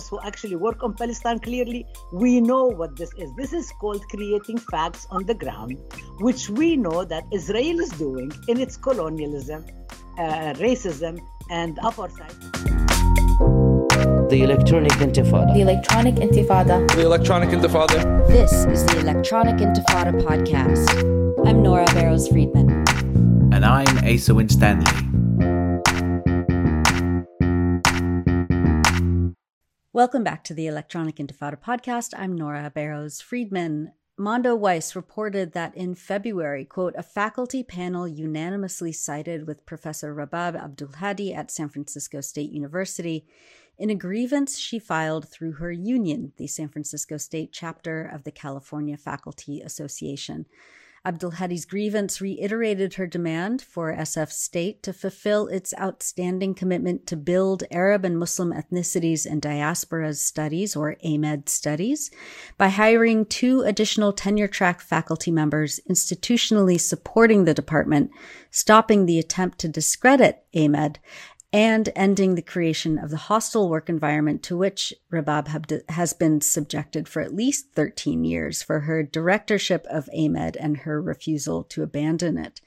us who actually work on Palestine clearly, we know what this is. This is called creating facts on the ground, which we know that Israel is doing in its colonialism, uh, racism, and apartheid. The Electronic Intifada. The Electronic Intifada. The Electronic Intifada. This is the Electronic Intifada podcast. I'm Nora Barrows Friedman. And I'm Asa Winstanley. Welcome back to the Electronic Intifada podcast. I'm Nora Barrows Friedman. Mondoweiss reported that in February, quote, a faculty panel unanimously sided with Professor Rabab Abdulhadi at San Francisco State University in a grievance she filed through her union, the San Francisco State chapter of the California Faculty Association. Abdulhadi's grievance reiterated her demand for SF State to fulfill its outstanding commitment to build Arab and Muslim ethnicities and diasporas studies, or AMED studies, by hiring two additional tenure track faculty members institutionally supporting the department, stopping the attempt to discredit AMED, and ending the creation of the hostile work environment to which Rabab has been subjected for at least 13 years for her directorship of AMED and her refusal to abandon it.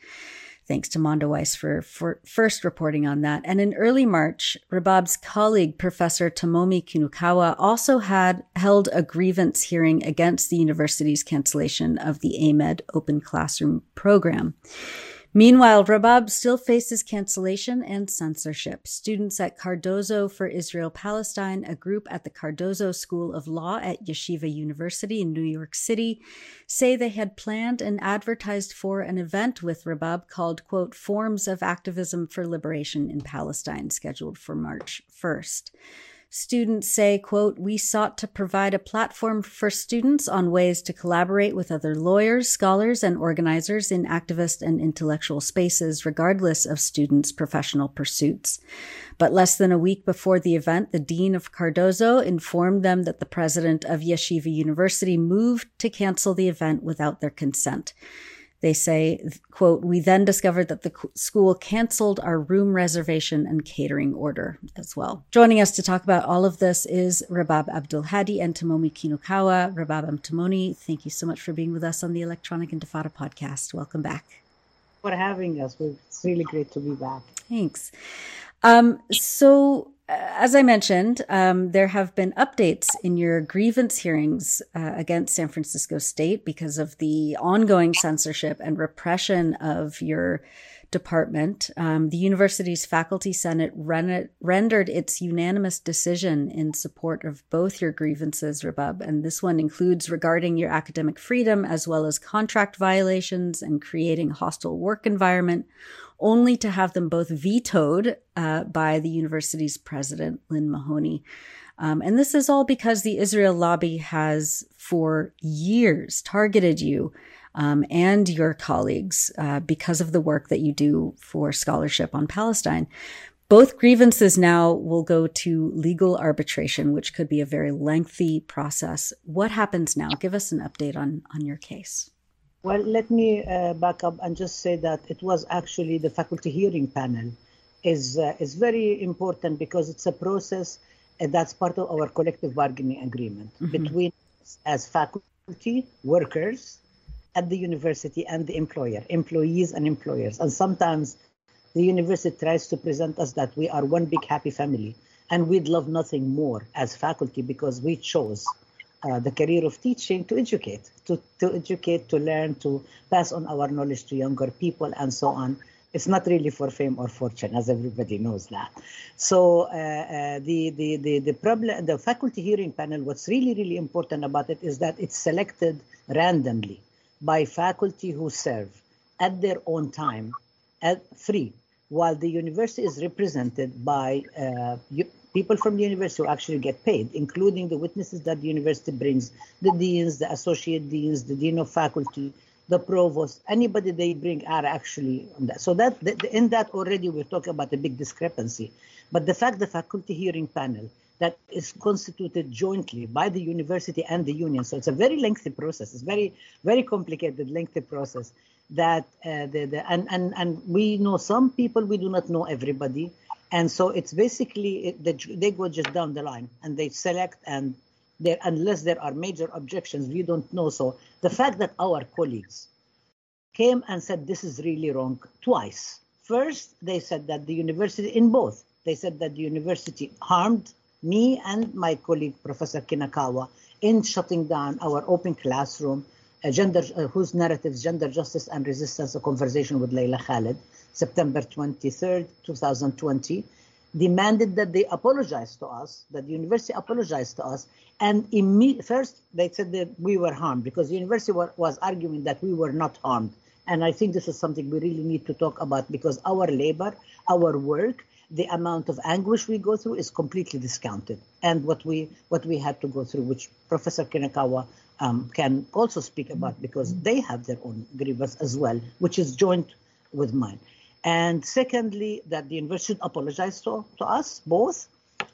Thanks to Mondoweiss for, for first reporting on that. And in early March, Rabab's colleague, Professor Tomomi Kinukawa, also had held a grievance hearing against the university's cancellation of the AMED open classroom program. Meanwhile, Rabab still faces cancellation and censorship. Students at Cardozo for Israel Palestine, a group at the Cardozo School of Law at Yeshiva University in New York City, say they had planned and advertised for an event with Rabab called, quote, Forms of Activism for Liberation in Palestine, scheduled for March 1st. Students say, quote, we sought to provide a platform for students on ways to collaborate with other lawyers, scholars, and organizers in activist and intellectual spaces, regardless of students' professional pursuits. But less than a week before the event, the dean of Cardozo informed them that the president of Yeshiva University moved to cancel the event without their consent. They say, quote, we then discovered that the school canceled our room reservation and catering order as well. Joining us to talk about all of this is Rabab Abdul Hadi and Tomomi Kinukawa. Rabab and Tomomi, thank you so much for being with us on the Electronic Intifada podcast. Welcome back. For having us. It's really great to be back. Thanks. Um, so as I mentioned, um, there have been updates in your grievance hearings uh, against San Francisco State because of the ongoing censorship and repression of your department. Um, the university's faculty senate ren- rendered its unanimous decision in support of both your grievances, Rabab, and this one includes regarding your academic freedom as well as contract violations and creating hostile work environment only to have them both vetoed uh, by the university's president, Lynn Mahoney. Um, and this is all because the Israel lobby has for years targeted you um, and your colleagues uh, because of the work that you do for scholarship on Palestine. Both grievances now will go to legal arbitration, which could be a very lengthy process. What happens now? Give us an update on, on your case. Well, let me uh, back up and just say that it was actually the faculty hearing panel is uh, is very important because it's a process uh, that's part of our collective bargaining agreement mm-hmm. between us as faculty workers at the university and the employer, employees and employers. And sometimes the university tries to present us that we are one big happy family and we'd love nothing more as faculty because we chose uh, the career of teaching to educate, to, to educate, to learn, to pass on our knowledge to younger people, and so on. It's not really for fame or fortune, as everybody knows that. So uh, uh, the, the the the problem, the faculty hearing panel. What's really really important about it is that it's selected randomly by faculty who serve at their own time, at free, while the university is represented by uh, people from the university who actually get paid, including the witnesses that the university brings, the deans, the associate deans, the dean of faculty, the provost, anybody they bring are actually on that. So that in that already we're talking about a big discrepancy. But the fact the faculty hearing panel that is constituted jointly by the university and the union, so it's a very lengthy process. It's very very complicated, lengthy process. That uh, the, the and and and we know some people, we do not know everybody And so it's basically they go just down the line and they select and there unless there are major objections, we don't know. So the fact that our colleagues came and said this is really wrong twice. First, they said that the university in both they said that the university harmed me and my colleague Professor Kinukawa in shutting down our open classroom, gender uh, whose narratives gender justice and resistance, a conversation with Leila Khaled, September 23rd, 2020 demanded that they apologize to us, that the university apologize to us. And first, they said that we were harmed because the university was arguing that we were not harmed. And I think this is something we really need to talk about because our labor, our work, the amount of anguish we go through is completely discounted. And what we what we had to go through, which Professor Kinukawa um, can also speak about because they have their own grievance as well, which is joint with mine. And secondly, that the university should apologize to, to us both.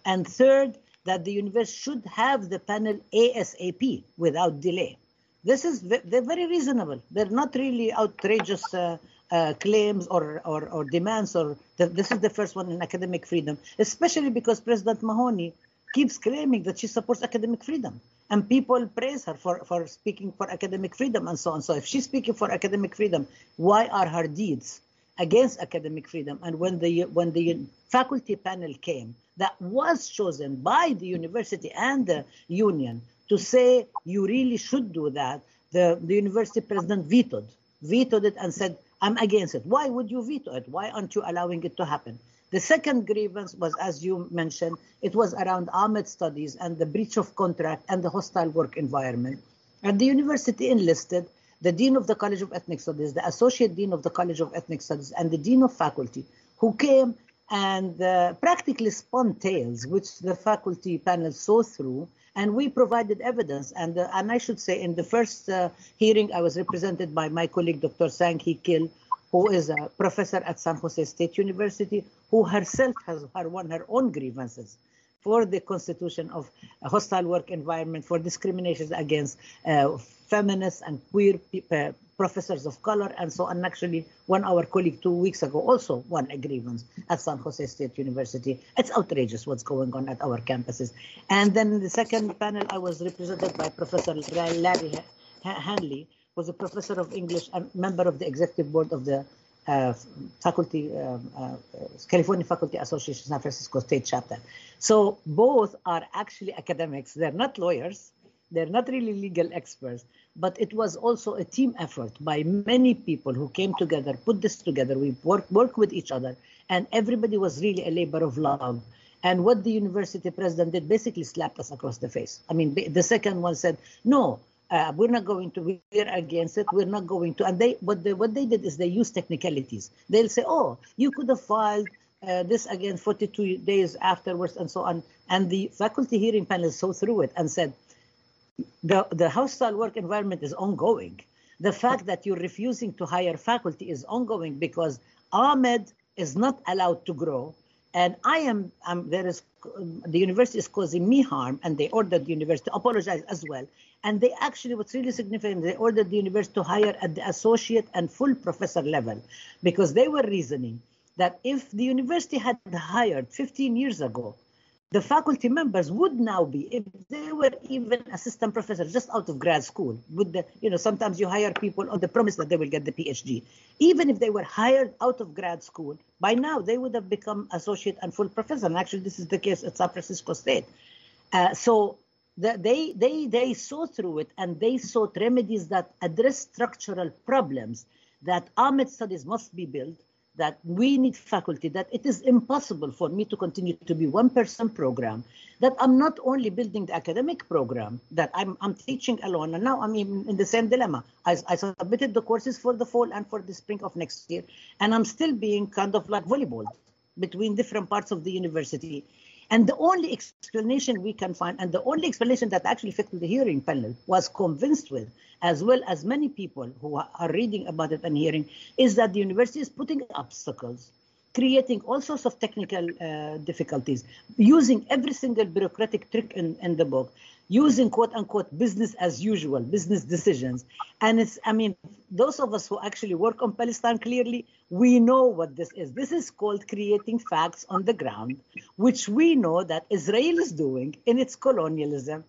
And third, that the university should have the panel ASAP without delay. This is they're very reasonable. They're not really outrageous uh, uh, claims or, or, or demands. Or the, this is the first one in academic freedom, especially because President Mahoney keeps claiming that she supports academic freedom, and people praise her for, for speaking for academic freedom and so on. So if she's speaking for academic freedom, why are her deeds against academic freedom. And when the when the faculty panel came, that was chosen by the university and the union to say you really should do that. The, the university president vetoed vetoed it and said, I'm against it. Why would you veto it? Why aren't you allowing it to happen? The second grievance was, as you mentioned, it was around AMED studies and the breach of contract and the hostile work environment. And the university enlisted the Dean of the College of Ethnic Studies, the Associate Dean of the College of Ethnic Studies, and the Dean of Faculty, who came and uh, practically spun tales, which the faculty panel saw through, and we provided evidence. And, uh, and I should say, in the first uh, hearing, I was represented by my colleague, Dr. Sang Hea Kil, who is a professor at San Jose State University, who herself has her, won her own grievances for the constitution of a hostile work environment, for discriminations against uh, feminists and queer people, professors of color, and so on. Actually, one our colleague two weeks ago also won a grievance at San Jose State University. It's outrageous what's going on at our campuses. And then in the second panel, I was represented by Professor Larry Hanley, who's a professor of English and member of the executive board of the faculty, um, uh, California Faculty Association San Francisco State Chapter. So both are actually academics. They're not lawyers. They're not really legal experts, but it was also a team effort by many people who came together, put this together. We work work with each other, and everybody was really a labor of love. And what the university president did basically slapped us across the face. I mean, the second one said, "No, uh, we're not going to. We're against it. We're not going to." And they, what they, what they did is they used technicalities. They'll say, "Oh, you could have filed." Uh, this again 42 days afterwards and so on and the faculty hearing panel saw through it and said the, the hostile work environment is ongoing. The fact that you're refusing to hire faculty is ongoing because AMED is not allowed to grow. And I am, there is, the university is causing me harm, and they ordered the university to apologize as well. And they actually, what's really significant, they ordered the university to hire at the associate and full professor level because they were reasoning that if the university had hired 15 years ago the faculty members would now be if they were even assistant professors just out of grad school with the you know sometimes you hire people on the promise that they will get the phd even if they were hired out of grad school by now they would have become associate and full professor. And actually this is the case at san francisco state. Uh, so they they they saw through it and they sought remedies that address structural problems that AMED studies must be built that we need faculty, that it is impossible for me to continue to be one person program, that I'm not only building the academic program, that I'm, I'm teaching alone, and now I'm in, the same dilemma. I, I submitted the courses for the fall and for the spring of next year, and I'm still being kind of like volleyball between different parts of the university. And the only explanation we can find, and the only explanation that actually fit the hearing panel was convinced with, as well as many people who are reading about it and hearing, is that the university is putting obstacles, creating all sorts of technical uh, difficulties, using every single bureaucratic trick in, in the book, using quote unquote business as usual, business decisions. And it's, I mean, those of us who actually work on Palestine clearly, we know what this is. This is called creating facts on the ground, which we know that Israel is doing in its colonialism,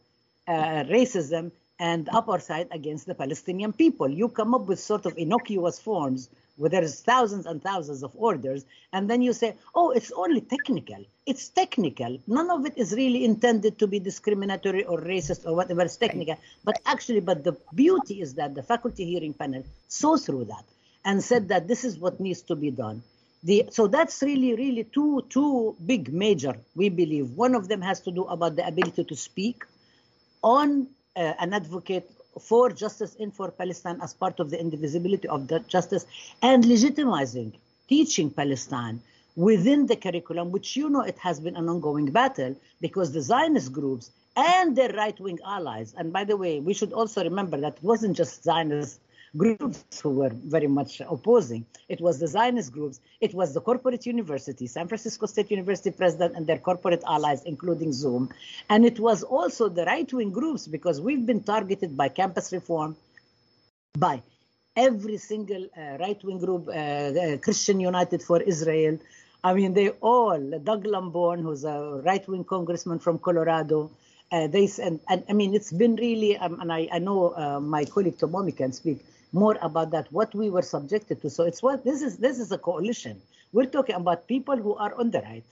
uh, racism, and apartheid against the Palestinian people. You come up with sort of innocuous forms where there's thousands and thousands of orders, and then you say, oh, it's only technical. It's technical. None of it is really intended to be discriminatory or racist or whatever. It's technical. But actually, but the beauty is that the faculty hearing panel saw through that and said that this is what needs to be done. The, so that's really, really two, two big major, we believe. One of them has to do about the ability to speak on uh, an advocate for justice in for Palestine as part of the indivisibility of that justice and legitimizing teaching Palestine within the curriculum, which you know it has been an ongoing battle because the Zionist groups and their right-wing allies, and by the way, we should also remember that it wasn't just Zionist groups who were very much opposing. It was the Zionist groups, it was the corporate university, San Francisco State University president and their corporate allies, including Zoom. And it was also the right wing groups because we've been targeted by campus reform, by every single uh, right wing group, uh, uh, Christian United for Israel. I mean, they all, Doug Lamborn, who's a right wing congressman from Colorado, uh, they and, and I mean it's been really um, and I, I know uh, my colleague Tomomi can speak more about that what we were subjected to. So it's what this is this is a coalition. We're talking about people who are on the right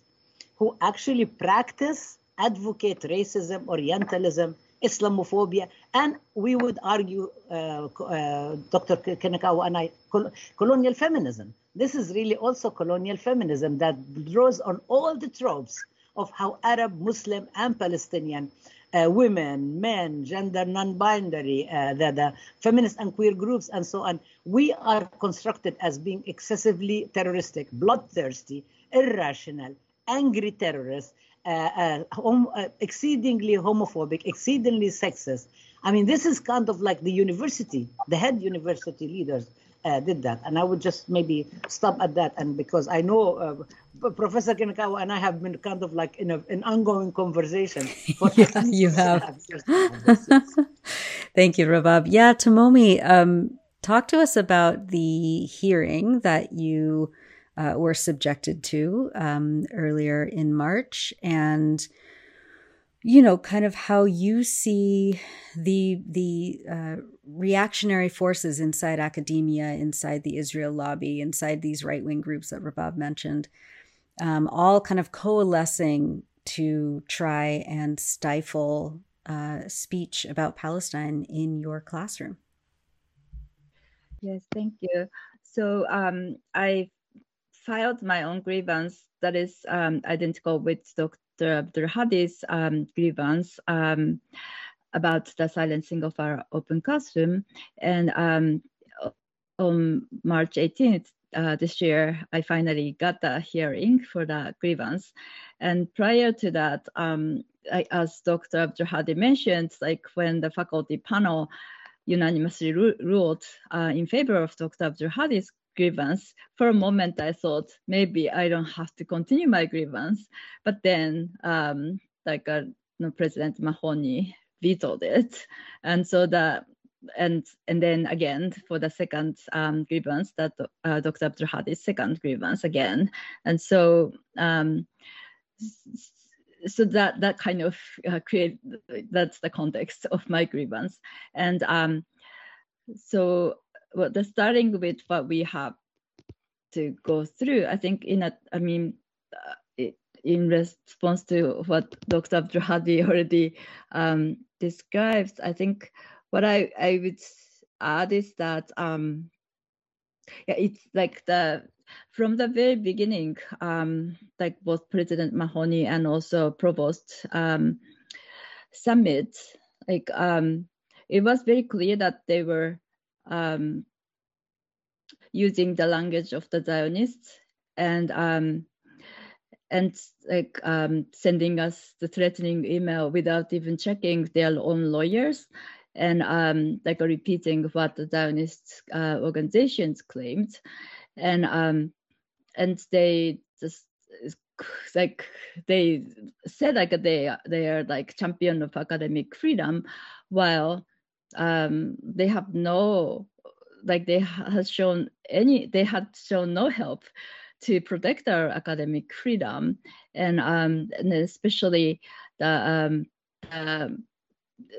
who actually practice advocate racism orientalism islamophobia and we would argue uh, uh, dr kinukawa and i col- colonial feminism. This is really also colonial feminism that draws on all the tropes of how arab muslim and palestinian uh, women, men, gender non-binary, uh, the, the feminist and queer groups, and so on. We are constructed as being excessively terroristic, bloodthirsty, irrational, angry terrorists, uh, uh hom- uh, exceedingly homophobic, exceedingly sexist. I mean, this is kind of like the university, the head university leaders uh, did that. And I would just maybe stop at that. And because I know uh, Professor Kinukawa and I have been kind of like in a, an ongoing conversation. yeah, you have. Thank you, Rabab. Yeah, Tomomi, um, talk to us about the hearing that you uh, were subjected to um, earlier in March and you know kind of how you see the the uh, reactionary forces inside academia inside the israel lobby inside these right-wing groups that rabab mentioned um, all kind of coalescing to try and stifle uh, speech about palestine in your classroom yes thank you so um, i filed my own grievance that is um, identical with Dr. Abdul Hadi's um, grievance um, about the silencing of our open classroom. And um, on March 18th, uh, this year, I finally got the hearing for the grievance. And prior to that, um, I, as Dr. Abdul mentioned, like when the faculty panel unanimously ruled uh, in favor of Dr. Abdul grievance. For a moment, I thought maybe I don't have to continue my grievance, but then um, like uh, President Mahoney vetoed it, and so the and and then again for the second um, grievance that uh, Dr. Abdul second grievance again, and so um, so that that kind of uh, create that's the context of my grievance, and um, so well, the starting with what we have to go through, I think in a, I mean, uh, in response to what Dr. Abdul already um, describes, I think what I, I would add is that um, yeah, it's like the from the very beginning, um, like both President Mahoney and also Provost um, Summit, like um, it was very clear that they were um, using the language of the Zionists and um, and like um, sending us the threatening email without even checking their own lawyers and um, like repeating what the Zionist uh, organizations claimed, and um, and they just like they said like they they are like champion of academic freedom, while um, they have no like they had shown any they had shown no help to protect our academic freedom. And um and especially the um uh,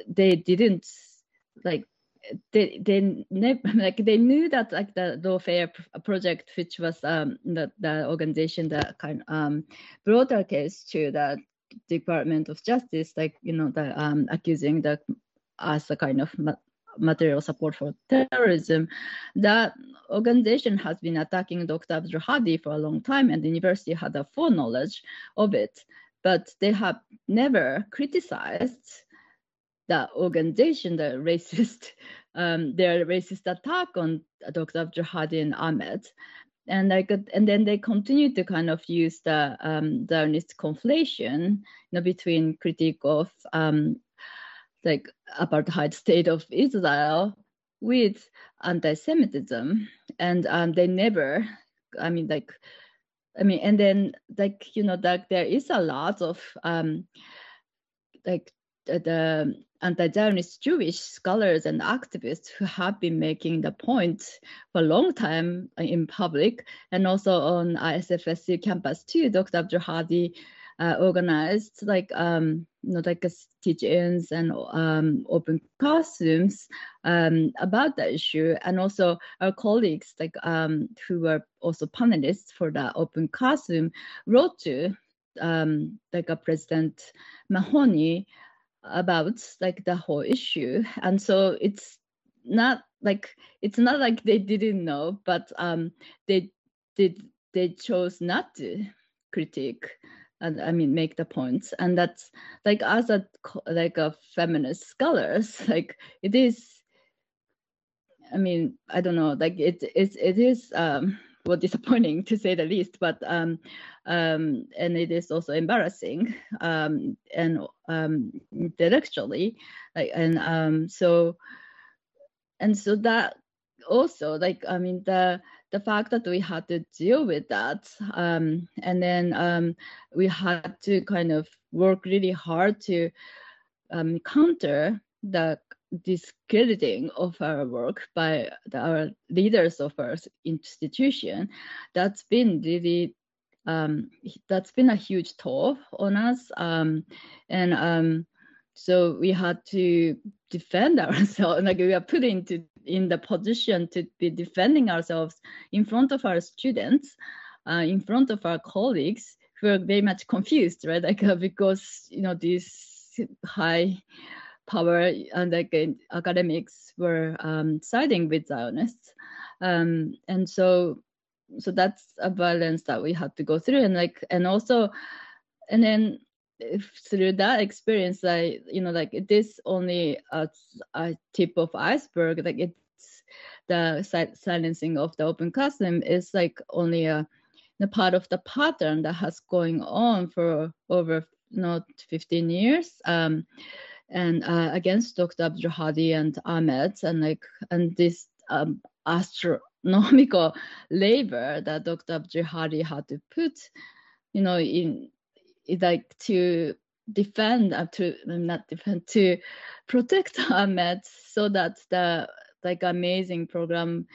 they didn't like they they never like they knew that like the lawfare project which was um the, the organization that kind um brought our case to the department of justice like you know the um accusing the as a kind of material support for terrorism. That organization has been attacking Dr. Abdul Hadi for a long time, and the university had a foreknowledge of it. But they have never criticized the organization, the racist, um, their racist attack on Dr. Abdul Hadi and AMED. And like, and then they continue to kind of use the um, Zionist conflation, you know, between critique of um, like apartheid state of Israel with anti-Semitism, and um, they never, I mean, like, I mean, and then like you know, like there is a lot of um, like the, anti-Zionist Jewish scholars and activists who have been making the point for a long time in public, and also on ISFSU campus too. Dr. Abdul uh, organized like um, you know like teach-ins and um, open classrooms um, about the issue, and also our colleagues like um, who were also panelists for the open classroom wrote to um, like a President Mahoney about like the whole issue, and so it's not like it's not like they didn't know, but um, they did they chose not to critique and I mean make the points, and that's like as a like a feminist scholars, like it is. I mean, I don't know, like it it it is um, well disappointing to say the least, but um, um, and it is also embarrassing um, and um, intellectually, like and um, so and so that also like I mean the the fact that we had to deal with that um, and then um, we had to kind of work really hard to um, counter the discrediting of our work by the, our leaders of our institution. That's been really um, that's been a huge toll on us um, and um, so we had to defend ourselves. Like we are put into in the position to be defending ourselves in front of our students, uh, in front of our colleagues who are very much confused, right? Like uh, because you know these high power and like uh, academics were um, siding with Zionists, um, and so so that's a balance that we had to go through, and like and also, and then through that experience, I you know like it is only a, a tip of iceberg. Like it's the silencing of the open classroom is like only a the part of the pattern that has going on for over not 15 years um, and uh, against Dr. Abdul Hadi and AMED and like and this um, astronomical labor that Dr. Abdul Hadi had to put you know in like to defend uh, to not defend to protect AMED so that the like amazing program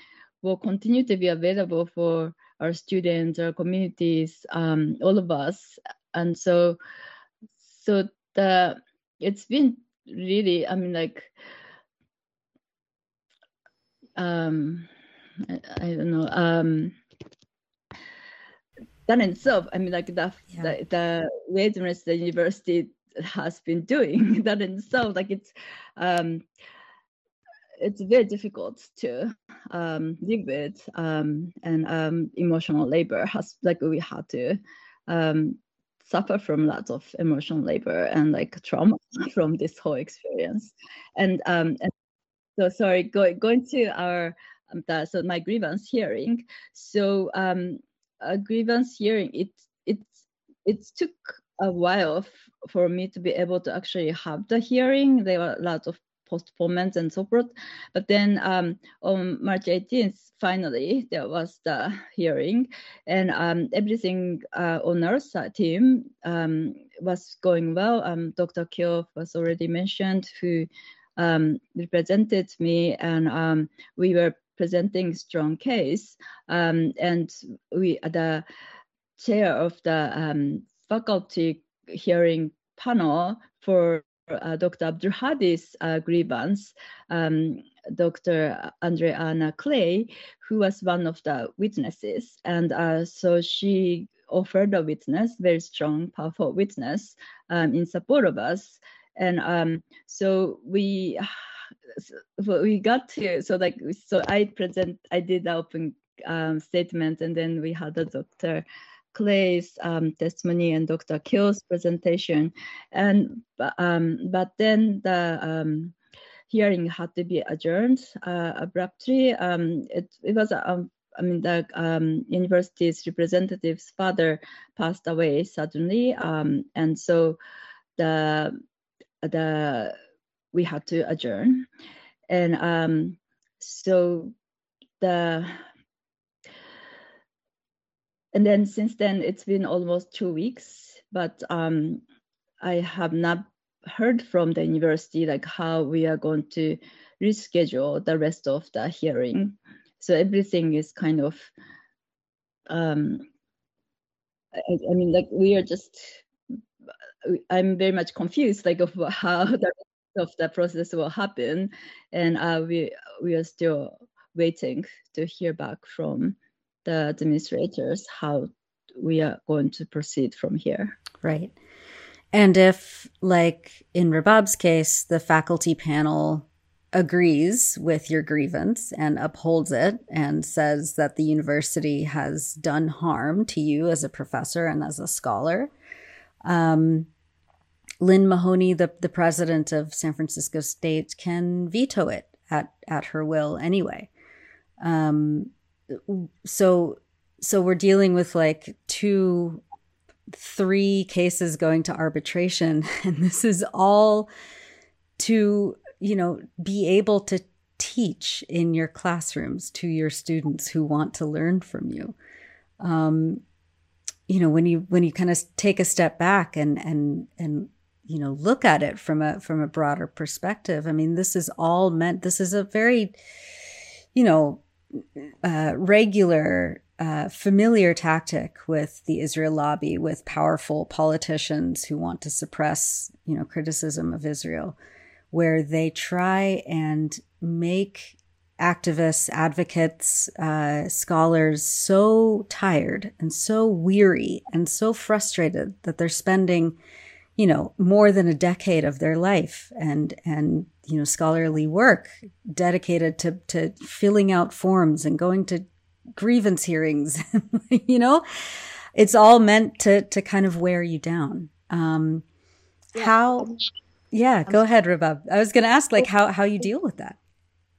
will continue to be available for our students, our communities, um, all of us. And so, so the it's been really, I mean, like, um, I, I don't know, um, that in itself, I mean, like the yeah. the, the the university has been doing that in itself, like it's um, it's very difficult to um, live with, um, and um, emotional labor has like we had to um, suffer from lots of emotional labor and like trauma from this whole experience, and um, and so sorry, going going to our um, so my grievance hearing, so um a grievance hearing, it it it took a while f- for me to be able to actually have the hearing. There were a lot of postponements and so forth. But then um, on March 18th, finally, there was the hearing, and um, everything uh, on our team um, was going well. Um, Dr. Kyo was already mentioned, who um, represented me, and um, we were presenting strong case, um, and we the chair of the um, faculty hearing panel for uh, Dr. Abdul Hadi's uh, grievance, um, Dr. Andreana Clay, who was one of the witnesses. And uh, so she offered a witness, very strong, powerful witness um, in support of us. And um, so we so we got to so like so I present I did open um, statement and then we had the doctor Clay's um, testimony and Dr. Kil's presentation, and um, but then the um, hearing had to be adjourned uh, abruptly. Um, it, it was um, I mean the um, university's representative's father passed away suddenly, and so the the we had to adjourn, and so the and then since then it's been almost two weeks but um, i have not heard from the university like how we are going to reschedule the rest of the hearing. So everything is kind of um, I, I mean like we are just i'm very much confused like of how the of the process will happen and uh, we we are still waiting to hear back from the administrators how we are going to proceed from here. Right. And if, like in Rabab's case, the faculty panel agrees with your grievance and upholds it and says that the university has done harm to you as a professor and as a scholar, um, Lynn Mahoney, the, the president of San Francisco State, can veto it at, at her will anyway. Um, so so we're dealing with like two three cases going to arbitration and this is all to you know be able to teach in your classrooms to your students who want to learn from you um you know when you when you kind of take a step back and and and you know look at it from a from a broader perspective. I mean this is all meant this is a very you know uh, regular, uh, familiar tactic with the Israel lobby, with powerful politicians who want to suppress, you know, criticism of Israel, where they try and make activists, advocates, uh, scholars so tired and so weary and so frustrated that they're spending you know more than a decade of their life and and you know scholarly work dedicated to to filling out forms and going to grievance hearings you know it's all meant to to kind of wear you down um yeah. how yeah go ahead Rabab. i was going to ask like how how you deal with that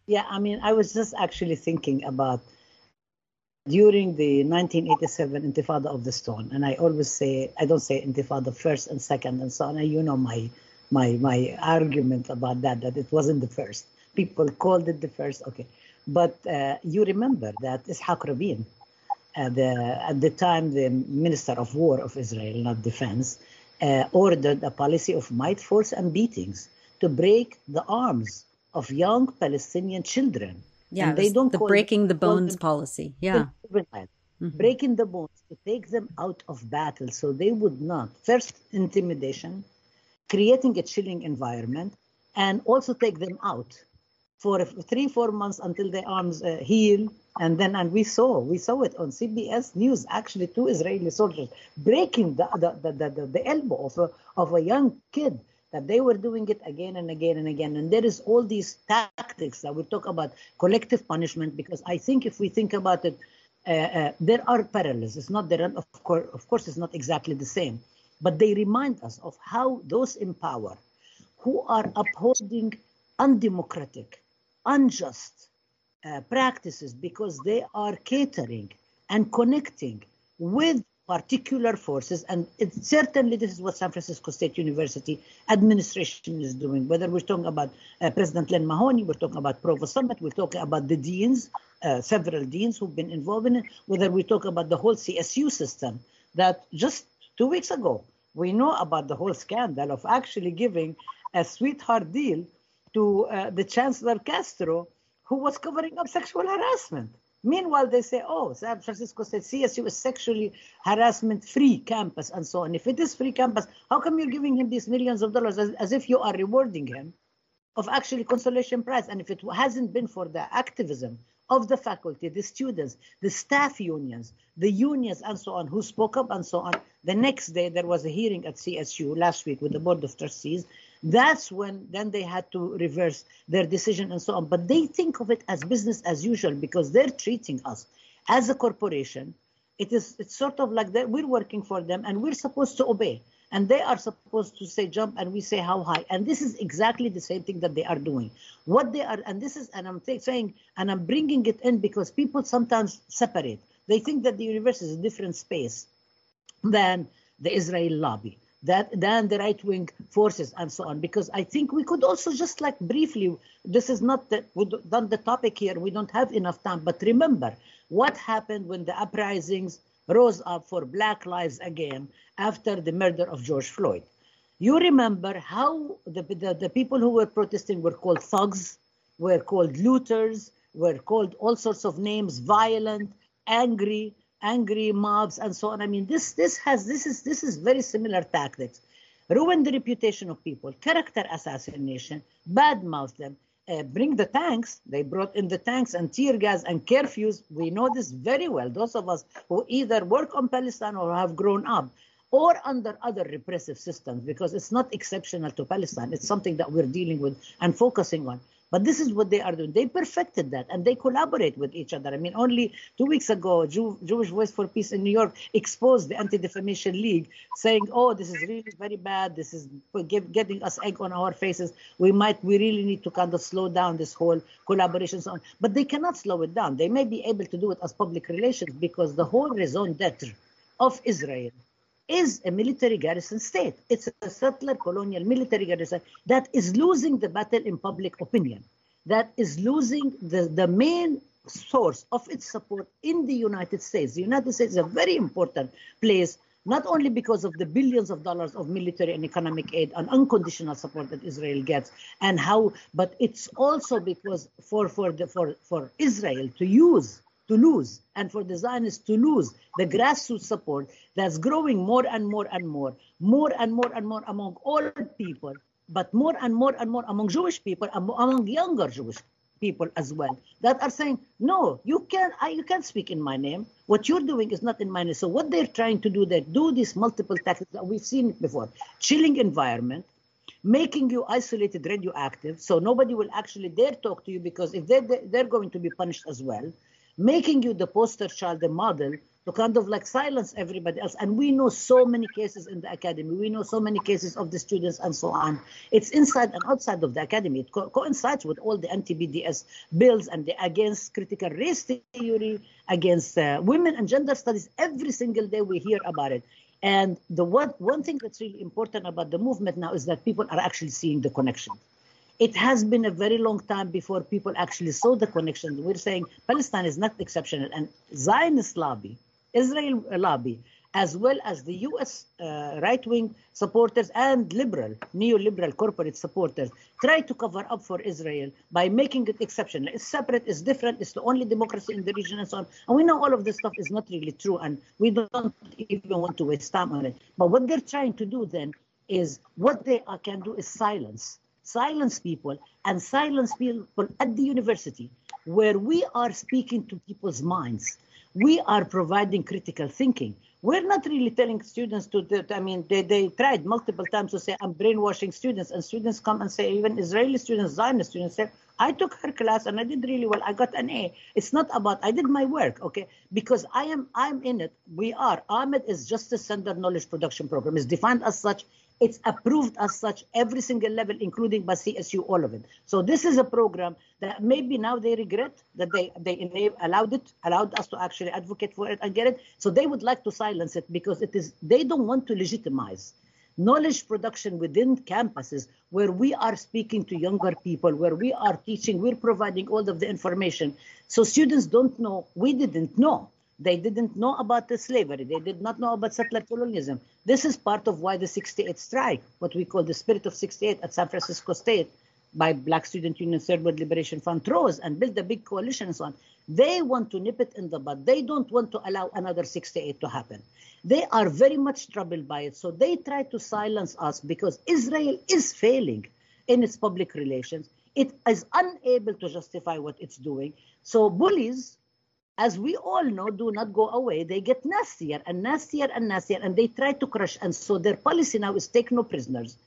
yeah i mean i was just actually thinking about during the 1987 Intifada of the Stone, and I always say I don't say Intifada first and second and so on. And you know my my my argument about that that it wasn't the first. People called it the first. Okay, but uh, you remember that Ishaq Rabin, uh, the, at the time the Minister of War of Israel, not Defense, uh, ordered a policy of might, force, and beatings to break the arms of young Palestinian children yeah, and they don't the breaking the bones policy. Yeah. Mm-hmm. Breaking the bones to take them out of battle so they would not. First, intimidation, creating a chilling environment, and also take them out for three, four months until their arms uh, heal. And then, and we saw, we saw it on CBS News, actually, two Israeli soldiers breaking the, the, the, the, the elbow of a, of a young kid that they were doing it again and again and again. And there is all these tactics that we talk about collective punishment, because I think if we think about it, uh, uh, there are parallels. It's not there, of course, of course, it's not exactly the same, but they remind us of how those in power who are upholding undemocratic, unjust uh, practices because they are catering and connecting with particular forces, and certainly this is what San Francisco State University administration is doing. Whether we're talking about uh, President Lynn Mahoney, we're talking about Provost Summit, we're talking about the deans, uh, several deans who've been involved in it, whether we talk about the whole CSU system that just two weeks ago, we know about the whole scandal of actually giving a sweetheart deal to uh, the Chancellor Castro who was covering up sexual harassment. Meanwhile, they say, oh, San Francisco State CSU is sexually harassment-free campus and so on. If it is free campus, how come you're giving him these millions of dollars as, as if you are rewarding him of actually consolation prize? And if it hasn't been for the activism of the faculty, the students, the staff unions, the unions, and so on, who spoke up and so on. The next day, there was a hearing at CSU last week with the Board of Trustees. That's when then they had to reverse their decision and so on. But they think of it as business as usual because they're treating us as a corporation. It is it's sort of like that we're working for them and we're supposed to obey. And they are supposed to say jump and we say how high? And this is exactly the same thing that they are doing. What they are and this is and i'm saying and i'm bringing it in because people sometimes separate. They think that the universe is a different space than the israel lobby that than the right wing forces and so on. Because i think we could also just like briefly this is not the, the topic here. We don't have enough time. But remember what happened when the uprisings rose up for Black Lives Again after the murder of George Floyd. You remember how the, the, the people who were protesting were called thugs, were called looters, were called all sorts of names, violent, angry, angry mobs, and so on. I mean, this this has this is this is very similar tactics. Ruin the reputation of people, character assassination, badmouth them, uh, bring the tanks. They brought in the tanks and tear gas and curfews. We know this very well. Those of us who either work on Palestine or have grown up or under other repressive systems, because it's not exceptional to Palestine. It's something that we're dealing with and focusing on. But this is what they are doing. They perfected that and they collaborate with each other. I mean, only two weeks ago, Jew, Jewish Voice for Peace in New York exposed the Anti Defamation League, saying, oh, this is really very bad. This is getting us egg on our faces. We might, we really need to kind of slow down this whole collaboration. So on. But they cannot slow it down. They may be able to do it as public relations because the whole raison d'etre of Israel is a military garrison state. It's a settler colonial military garrison that is losing the battle in public opinion, that is losing the, the main source of its support in the United States. The United States is a very important place, not only because of the billions of dollars of military and economic aid and unconditional support that Israel gets, and how, but it's also because for for the for for Israel to use to lose and for the Zionists to lose the grassroots support that's growing more and more and more, more and more and more among all people, but more and more and more among Jewish people, among younger Jewish people as well, that are saying, no, you can't, I, you can't speak in my name. What you're doing is not in my name. So what they're trying to do, they do these multiple tactics that we've seen before, chilling environment, making you isolated radioactive so nobody will actually dare talk to you because if they're, they're going to be punished as well making you the poster child, the model to kind of like silence everybody else. And we know so many cases in the academy. We know so many cases of the students and so on. It's inside and outside of the academy. It co- coincides with all the anti-BDS bills and the against critical race theory, against uh, women and gender studies. Every single day we hear about it. And the one, one thing that's really important about the movement now is that people are actually seeing the connection it has been a very long time before people actually saw the connection. We're saying Palestine is not exceptional, and Zionist lobby, Israel lobby, as well as the U.S. Uh, right-wing supporters and liberal, neoliberal corporate supporters, try to cover up for Israel by making it exceptional. It's separate, it's different, it's the only democracy in the region, and so on. And we know all of this stuff is not really true, and we don't even want to waste time on it. But what they're trying to do then is what they can do is silence silence people and silence people at the university where we are speaking to people's minds. We are providing critical thinking. We're not really telling students to, to I mean, they, they tried multiple times to say, I'm brainwashing students. And students come and say, even Israeli students, Zionist students say, I took her class and I did really well. I got an A. It's not about I did my work, okay? Because I am I'm in it. We are. AMED is Justice Center Knowledge Production Program. It's defined as such it's approved as such every single level, including by CSU, all of it. So this is a program that maybe now they regret that they they allowed it, allowed us to actually advocate for it and get it. So they would like to silence it because it is they don't want to legitimize knowledge production within campuses where we are speaking to younger people, where we are teaching, we're providing all of the information. So students don't know, we didn't know they didn't know about the slavery. They did not know about settler colonialism. This is part of why the 68 strike, what we call the spirit of 68 at San Francisco State, by Black Student Union, Third World Liberation Front, throws and build a big coalition and so on. They want to nip it in the bud. They don't want to allow another 68 to happen. They are very much troubled by it. So they try to silence us because Israel is failing in its public relations. It is unable to justify what it's doing. So bullies, as we all know, do not go away. They get nastier and nastier and nastier, and they try to crush. And so their policy now is take no prisoners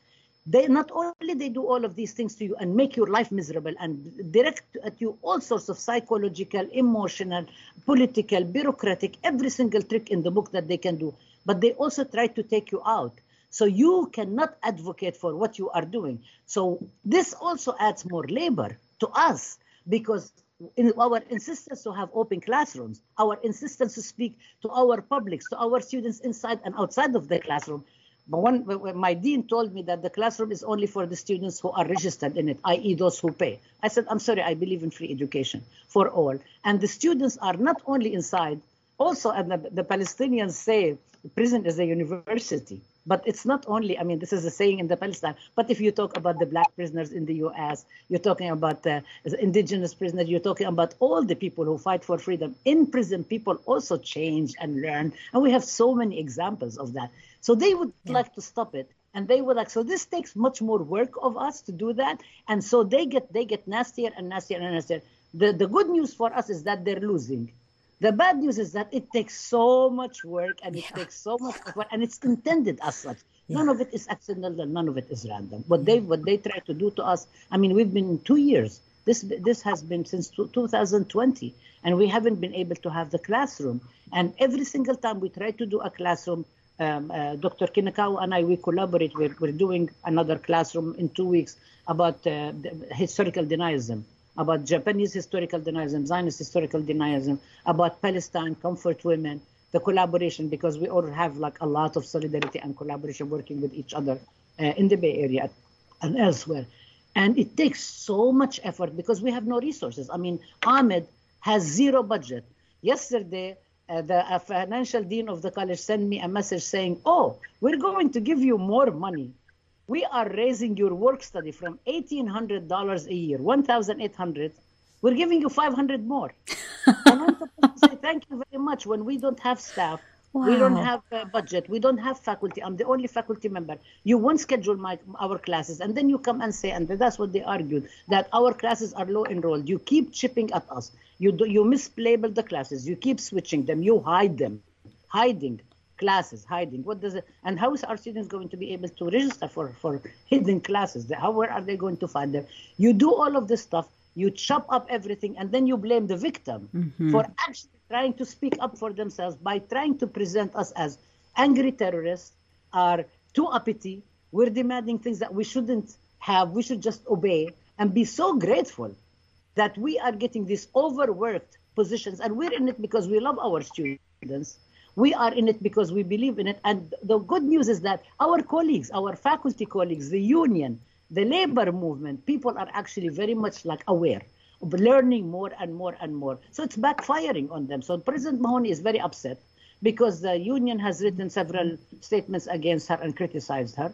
they not only they do all of these things to you and make your life miserable and direct at you all sorts of psychological emotional political bureaucratic every single trick in the book that they can do but they also try to take you out so you cannot advocate for what you are doing so this also adds more labor to us because in our insistence to have open classrooms, our insistence to speak to our publics, to our students inside and outside of the classroom, but one, my dean told me that the classroom is only for the students who are registered in it, i.e., those who pay. I said, I'm sorry, I believe in free education for all. And the students are not only inside, also, and the, the Palestinians say prison is a university. But it's not only, I mean, this is a saying in the Palestine, but if you talk about the black prisoners in the US, you're talking about the indigenous prisoners, you're talking about all the people who fight for freedom. In prison, people also change and learn. And we have so many examples of that. So they would yeah. like to stop it. And they would like, so this takes much more work of us to do that. And so they get they get nastier and nastier and nastier. The, the good news for us is that they're losing the bad news is that it takes so much work and it yeah. takes so much effort and it's intended as such. Yeah. None of it is accidental, none of it is random. What they what they try to do to us, I mean, we've been two years. This this has been since 2020, and we haven't been able to have the classroom. And every single time we try to do a classroom, um, uh, Dr. Kinukawa and I, we collaborate. We're, we're doing another classroom in two weeks about uh, historical denialism about Japanese historical denialism, Zionist historical denialism, about Palestine, comfort women, the collaboration, because we all have like a lot of solidarity and collaboration working with each other uh, in the Bay Area and elsewhere. And it takes so much effort because we have no resources. I mean, AMED has zero budget. Yesterday, uh, the financial dean of the college sent me a message saying, Oh, we're going to give you more money we are raising your work study from $1,800 a year, 1,800. We're giving you 500 more. and I'm supposed to say thank you very much when we don't have staff. Wow. We don't have a budget. We don't have faculty. I'm the only faculty member. You won't schedule my our classes, and then you come and say, and that's what they argued that our classes are low enrolled. You keep chipping at us. You do, you mislabel the classes. You keep switching them. You hide them, hiding classes hiding. What does it and how is our students going to be able to register for for hidden classes? How where are they going to find them? You do all of this stuff you chop up everything and then you blame the victim mm-hmm. for actually trying to speak up for themselves by trying to present us as angry terrorists are too uppity we're demanding things that we shouldn't have we should just obey and be so grateful that we are getting these overworked positions and we're in it because we love our students we are in it because we believe in it. And the good news is that our colleagues, our faculty colleagues, the union, the labor movement, people are actually very much like aware of learning more and more and more. So it's backfiring on them. So President Mahoney is very upset because the union has written several statements against her and criticized her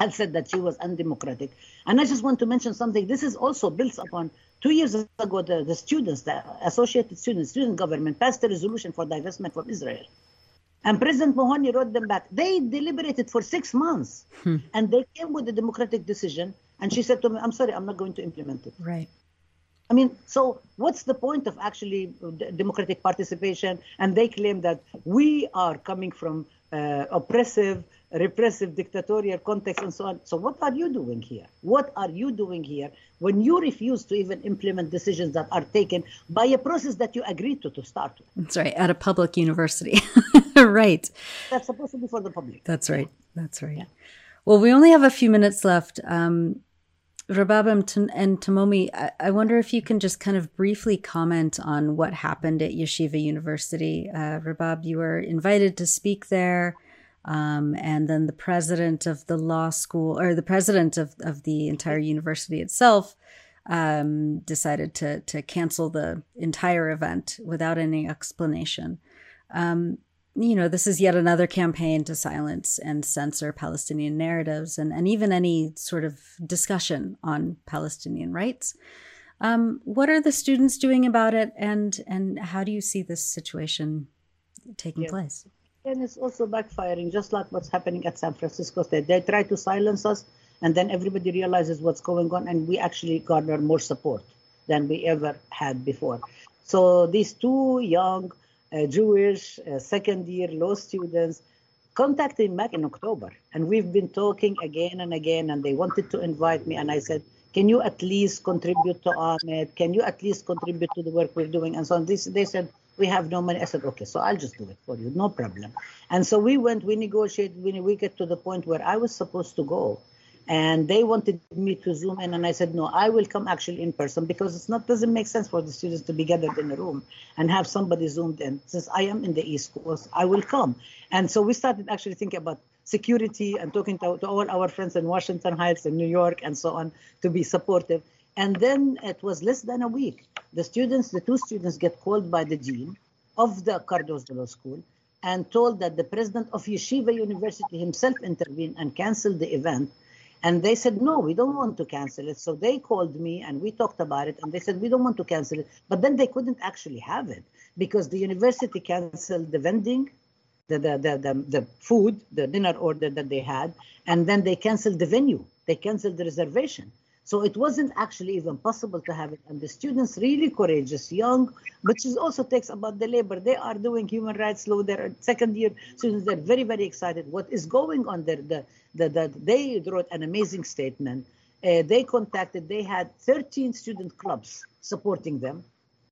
and said that she was undemocratic. And I just want to mention something. This is also built upon two years ago, the, the students, the associated students, student government passed a resolution for divestment from Israel. And President Mahoney wrote them back. They deliberated for six months hmm. and they came with a democratic decision. And she said to me, I'm sorry, I'm not going to implement it. Right. I mean, so what's the point of actually democratic participation? And they claim that we are coming from uh, oppressive, repressive, dictatorial context and so on. So what are you doing here? What are you doing here when you refuse to even implement decisions that are taken by a process that you agreed to to start with? That's right, at a public university. right. That's supposed to be for the public. That's right. That's right. Yeah. Well, we only have a few minutes left. Um, Rabab and Tomomi, I wonder if you can just kind of briefly comment on what happened at Yeshiva University. Uh, Rabab, you were invited to speak there. Um, and then the president of the law school or the president of, of the entire university itself um, decided to, to cancel the entire event without any explanation. Um, you know, this is yet another campaign to silence and censor Palestinian narratives and, and even any sort of discussion on Palestinian rights. Um, what are the students doing about it, and and how do you see this situation taking yeah. place? And it's also backfiring, just like what's happening at San Francisco State. They try to silence us, and then everybody realizes what's going on, and we actually garner more support than we ever had before. So these two young uh, Jewish uh, second year law students contacted me back in October, and we've been talking again and again, and they wanted to invite me, and I said, can you at least contribute to AMED? Can you at least contribute to the work we're doing? And so on. This, they said, we have no money. I said, okay, so I'll just do it for you, no problem. And so we went, we negotiated, we, we get to the point where I was supposed to go. And they wanted me to zoom in, and I said, no, I will come actually in person because it's not doesn't make sense for the students to be gathered in a room and have somebody zoomed in. Since I am in the East Coast, I will come. And so we started actually thinking about security and talking to, to all our friends in Washington Heights and New York and so on to be supportive. And then it was less than a week. The students, the two students, get called by the dean of the Cardozo Law School and told that the president of Yeshiva University himself intervened and canceled the event. And they said, no, we don't want to cancel it. So they called me and we talked about it. And they said, we don't want to cancel it. But then they couldn't actually have it because the university canceled the vending the, the, the, the, the food, the dinner order that they had, and then they canceled the venue. They canceled the reservation. So it wasn't actually even possible to have it. And the students really courageous, young, but it also takes about the labor. They are doing human rights law. They're second year students. They're very, very excited. What is going on there? The, the, the, they wrote an amazing statement. Uh, they contacted, they had 13 student clubs supporting them.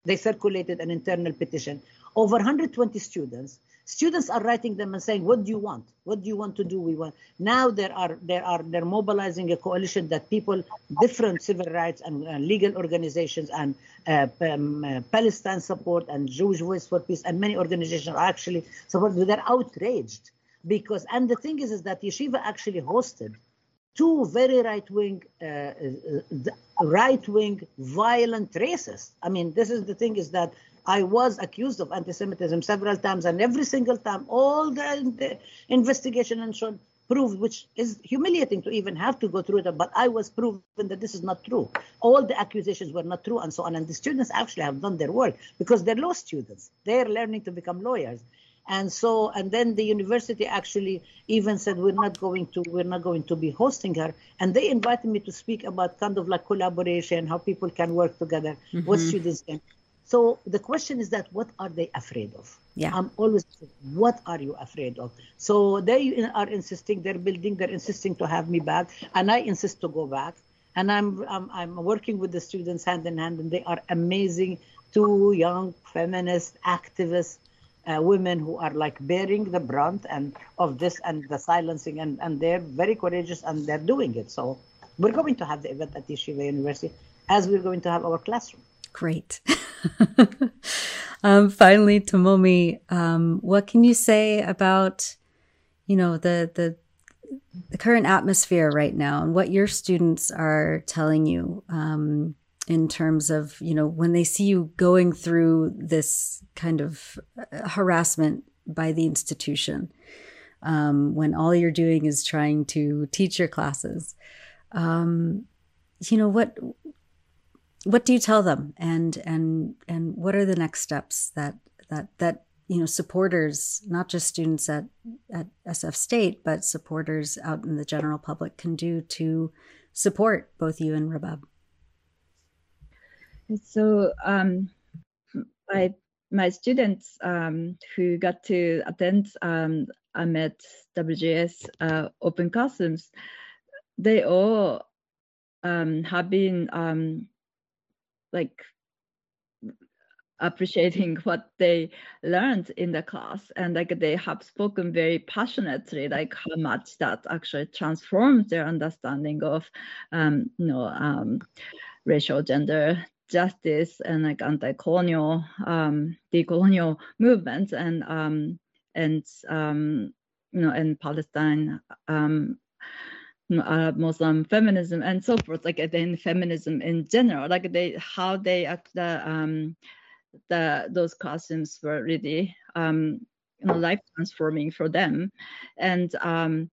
They circulated an internal petition. Over 120 students Students are writing them and saying, "What do you want? What do you want to do? We want." Now there are there are they're mobilizing a coalition that people, different civil rights and uh, legal organizations and uh, um, uh, Palestine support and Jewish Voice for Peace and many organizations are actually supporting. They're outraged because and the thing is is that Yeshiva actually hosted two very right-wing, uh, uh, right-wing violent racists. I mean, this is the thing is that I was accused of anti-Semitism several times, and every single time, all the, the investigation and so on proved, which is humiliating to even have to go through that. but I was proven that this is not true. All the accusations were not true, and so on. And the students actually have done their work because they're law students. They're learning to become lawyers. And so, and then the university actually even said we're not going to, we're not going to be hosting her. And they invited me to speak about kind of like collaboration, how people can work together, mm-hmm. what students can. So the question is that what are they afraid of? Yeah. I'm always what are you afraid of? So they are insisting, they're building, they're insisting to have me back, and I insist to go back. And I'm I'm, I'm working with the students hand in hand, and they are amazing, two young feminist activists, uh, women who are like bearing the brunt and of this and the silencing, and and they're very courageous and they're doing it. So we're going to have the event at Yeshiva University, as we're going to have our classroom. Great. um, finally, Tomomi, um, what can you say about, you know, the the the current atmosphere right now and what your students are telling you um, in terms of, you know, when they see you going through this kind of uh, harassment by the institution, um, when all you're doing is trying to teach your classes. Um, you know what what do you tell them? And and and what are the next steps that that that you know supporters not just students at at SF State but supporters out in the general public can do to support both you and Rabab? So um I my students um, who got to attend um, AMED WJS uh, open classrooms, they all um, have been um, like appreciating what they learned in the class. And like they have spoken very passionately like how much that actually transforms their understanding of um, you know um, racial gender justice and like anti-colonial um, decolonial movements and um, and um, you know in Palestine um, Arab Muslim feminism and so forth, like then feminism in general, like they how they act the um the those costumes were really um you know life transforming for them. And um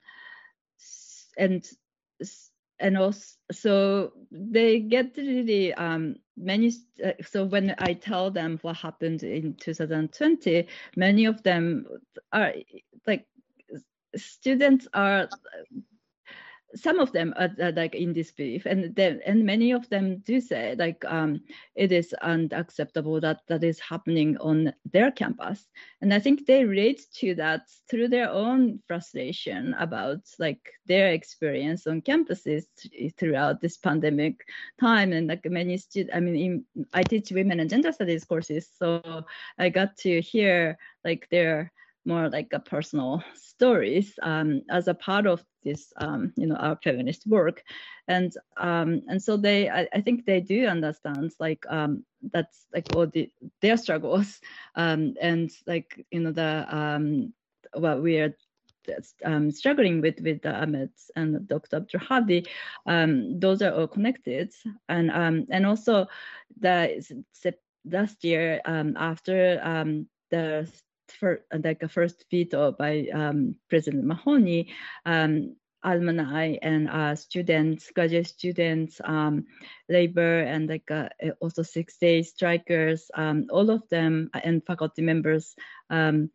and and also so they get really um many uh, so when i tell them what happened in 2020 many of them are like students are some of them are, are, like in disbelief and then and many of them do say like um, it is unacceptable that that is happening on their campus. And i think they relate to that through their own frustration about like their experience on campuses throughout this pandemic time. And like many students i mean in, i teach women and gender studies courses so i got to hear like their more like a personal stories um, as a part of this um, you know our feminist work and um, and so they I, I, think they do understand like um, that's like all the their struggles um, and like you know the um, what we are um, struggling with with the AMED and Dr. Abdul um, those are all connected, and um, and also the last year um, after um, the for, like a first veto by um, President Mahoney, um, alumni and uh, students, graduate students, um, labor, and like uh, also six day strikers, um, all of them uh, and faculty members um,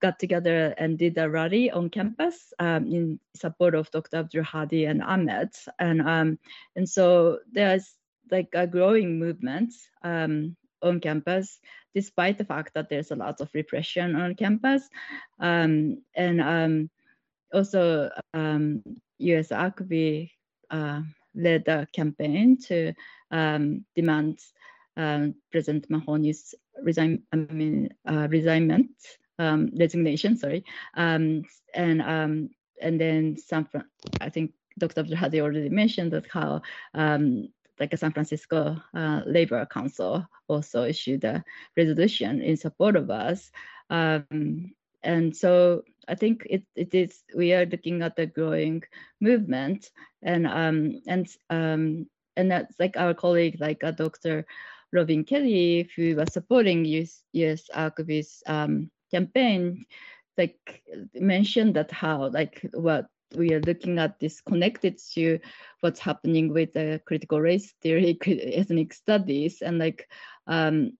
got together and did a rally on campus um, in support of Dr. Abdulhadi and AMED. And, and so there's like a growing movement on campus, despite the fact that there's a lot of repression on campus. Um, and um, also, um, USACBI uh, led a campaign to um, demand um, President Mahoney's resign, I mean, uh, resignment, um, resignation, sorry. and and then Fran- I think Dr. Abdulhadi already mentioned that how um, like a San Francisco uh, Labor Council also issued a resolution in support of us. Um, and so I think it, it is we are looking at the growing movement and um, and um, and that's like our colleague like a uh, Dr. Robin Kelley who was supporting US, USACBI's um, campaign like mentioned that how like what we are looking at this connected to what's happening with the critical race theory, ethnic studies, and like um,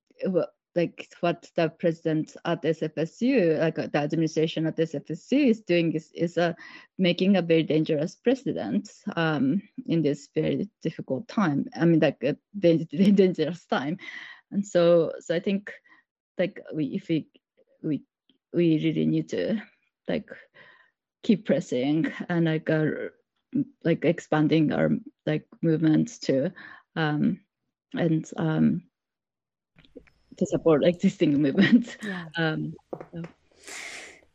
like what the president at SFSU, like the administration at SFSU is doing is, is uh, making a very dangerous precedent um, in this very difficult time. I mean, like a dangerous time. And so, so I think like we, if we, we, we really need to like keep pressing and like uh, like expanding our like movements to um and um to support existing movements yeah. um so.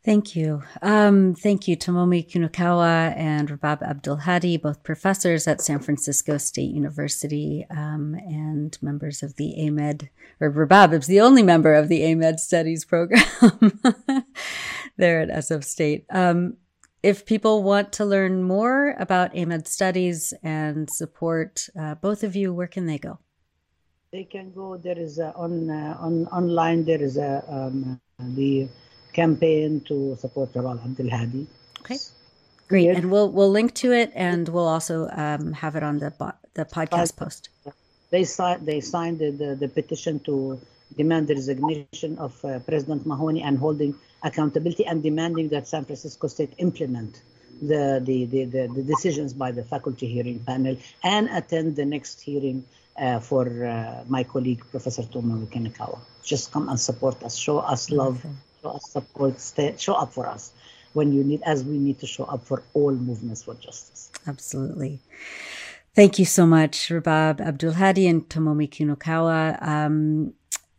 Thank you. Um, thank you, Tomomi Kinukawa and Rabab Abdulhadi, both professors at San Francisco State University um, and members of the AMED, or Rabab is the only member of the AMED Studies program there at SF State. Um, if people want to learn more about AMED studies and support uh, both of you, where can they go? They can go. There is a, on uh, on online. There is a um, the campaign to support Rabab Abdulhadi. Okay, great. And we'll we'll link to it, and we'll also um, have it on the the podcast post. They signed they signed the, the, the petition to demand the resignation of uh, President Mahoney and holding accountability and demanding that San Francisco State implement the, the, the, the, decisions by the faculty hearing panel and attend the next hearing uh, for uh, my colleague, Professor Tomomi Kinukawa. Just come and support us, show us love, show us support, stay, show up for us when you need, as we need to show up for all movements for justice. Absolutely. Thank you so much, Rabab Abdulhadi and Tomomi Kinukawa. Um,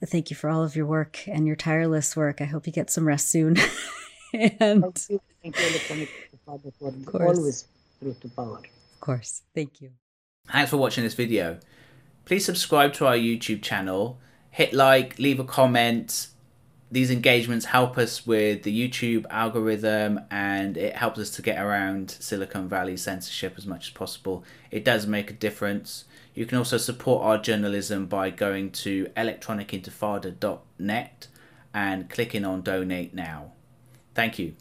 Thank you for all of your work and your tireless work. I hope you get some rest soon. and Thank you. Thank you, of course. always through to power. Of course. Thank you. Thanks for watching this video. Please subscribe to our YouTube channel, hit like, leave a comment. These engagements help us with the YouTube algorithm and it helps us to get around Silicon Valley censorship as much as possible. It does make a difference. You can also support our journalism by going to electronicintifada.net and clicking on donate now. Thank you.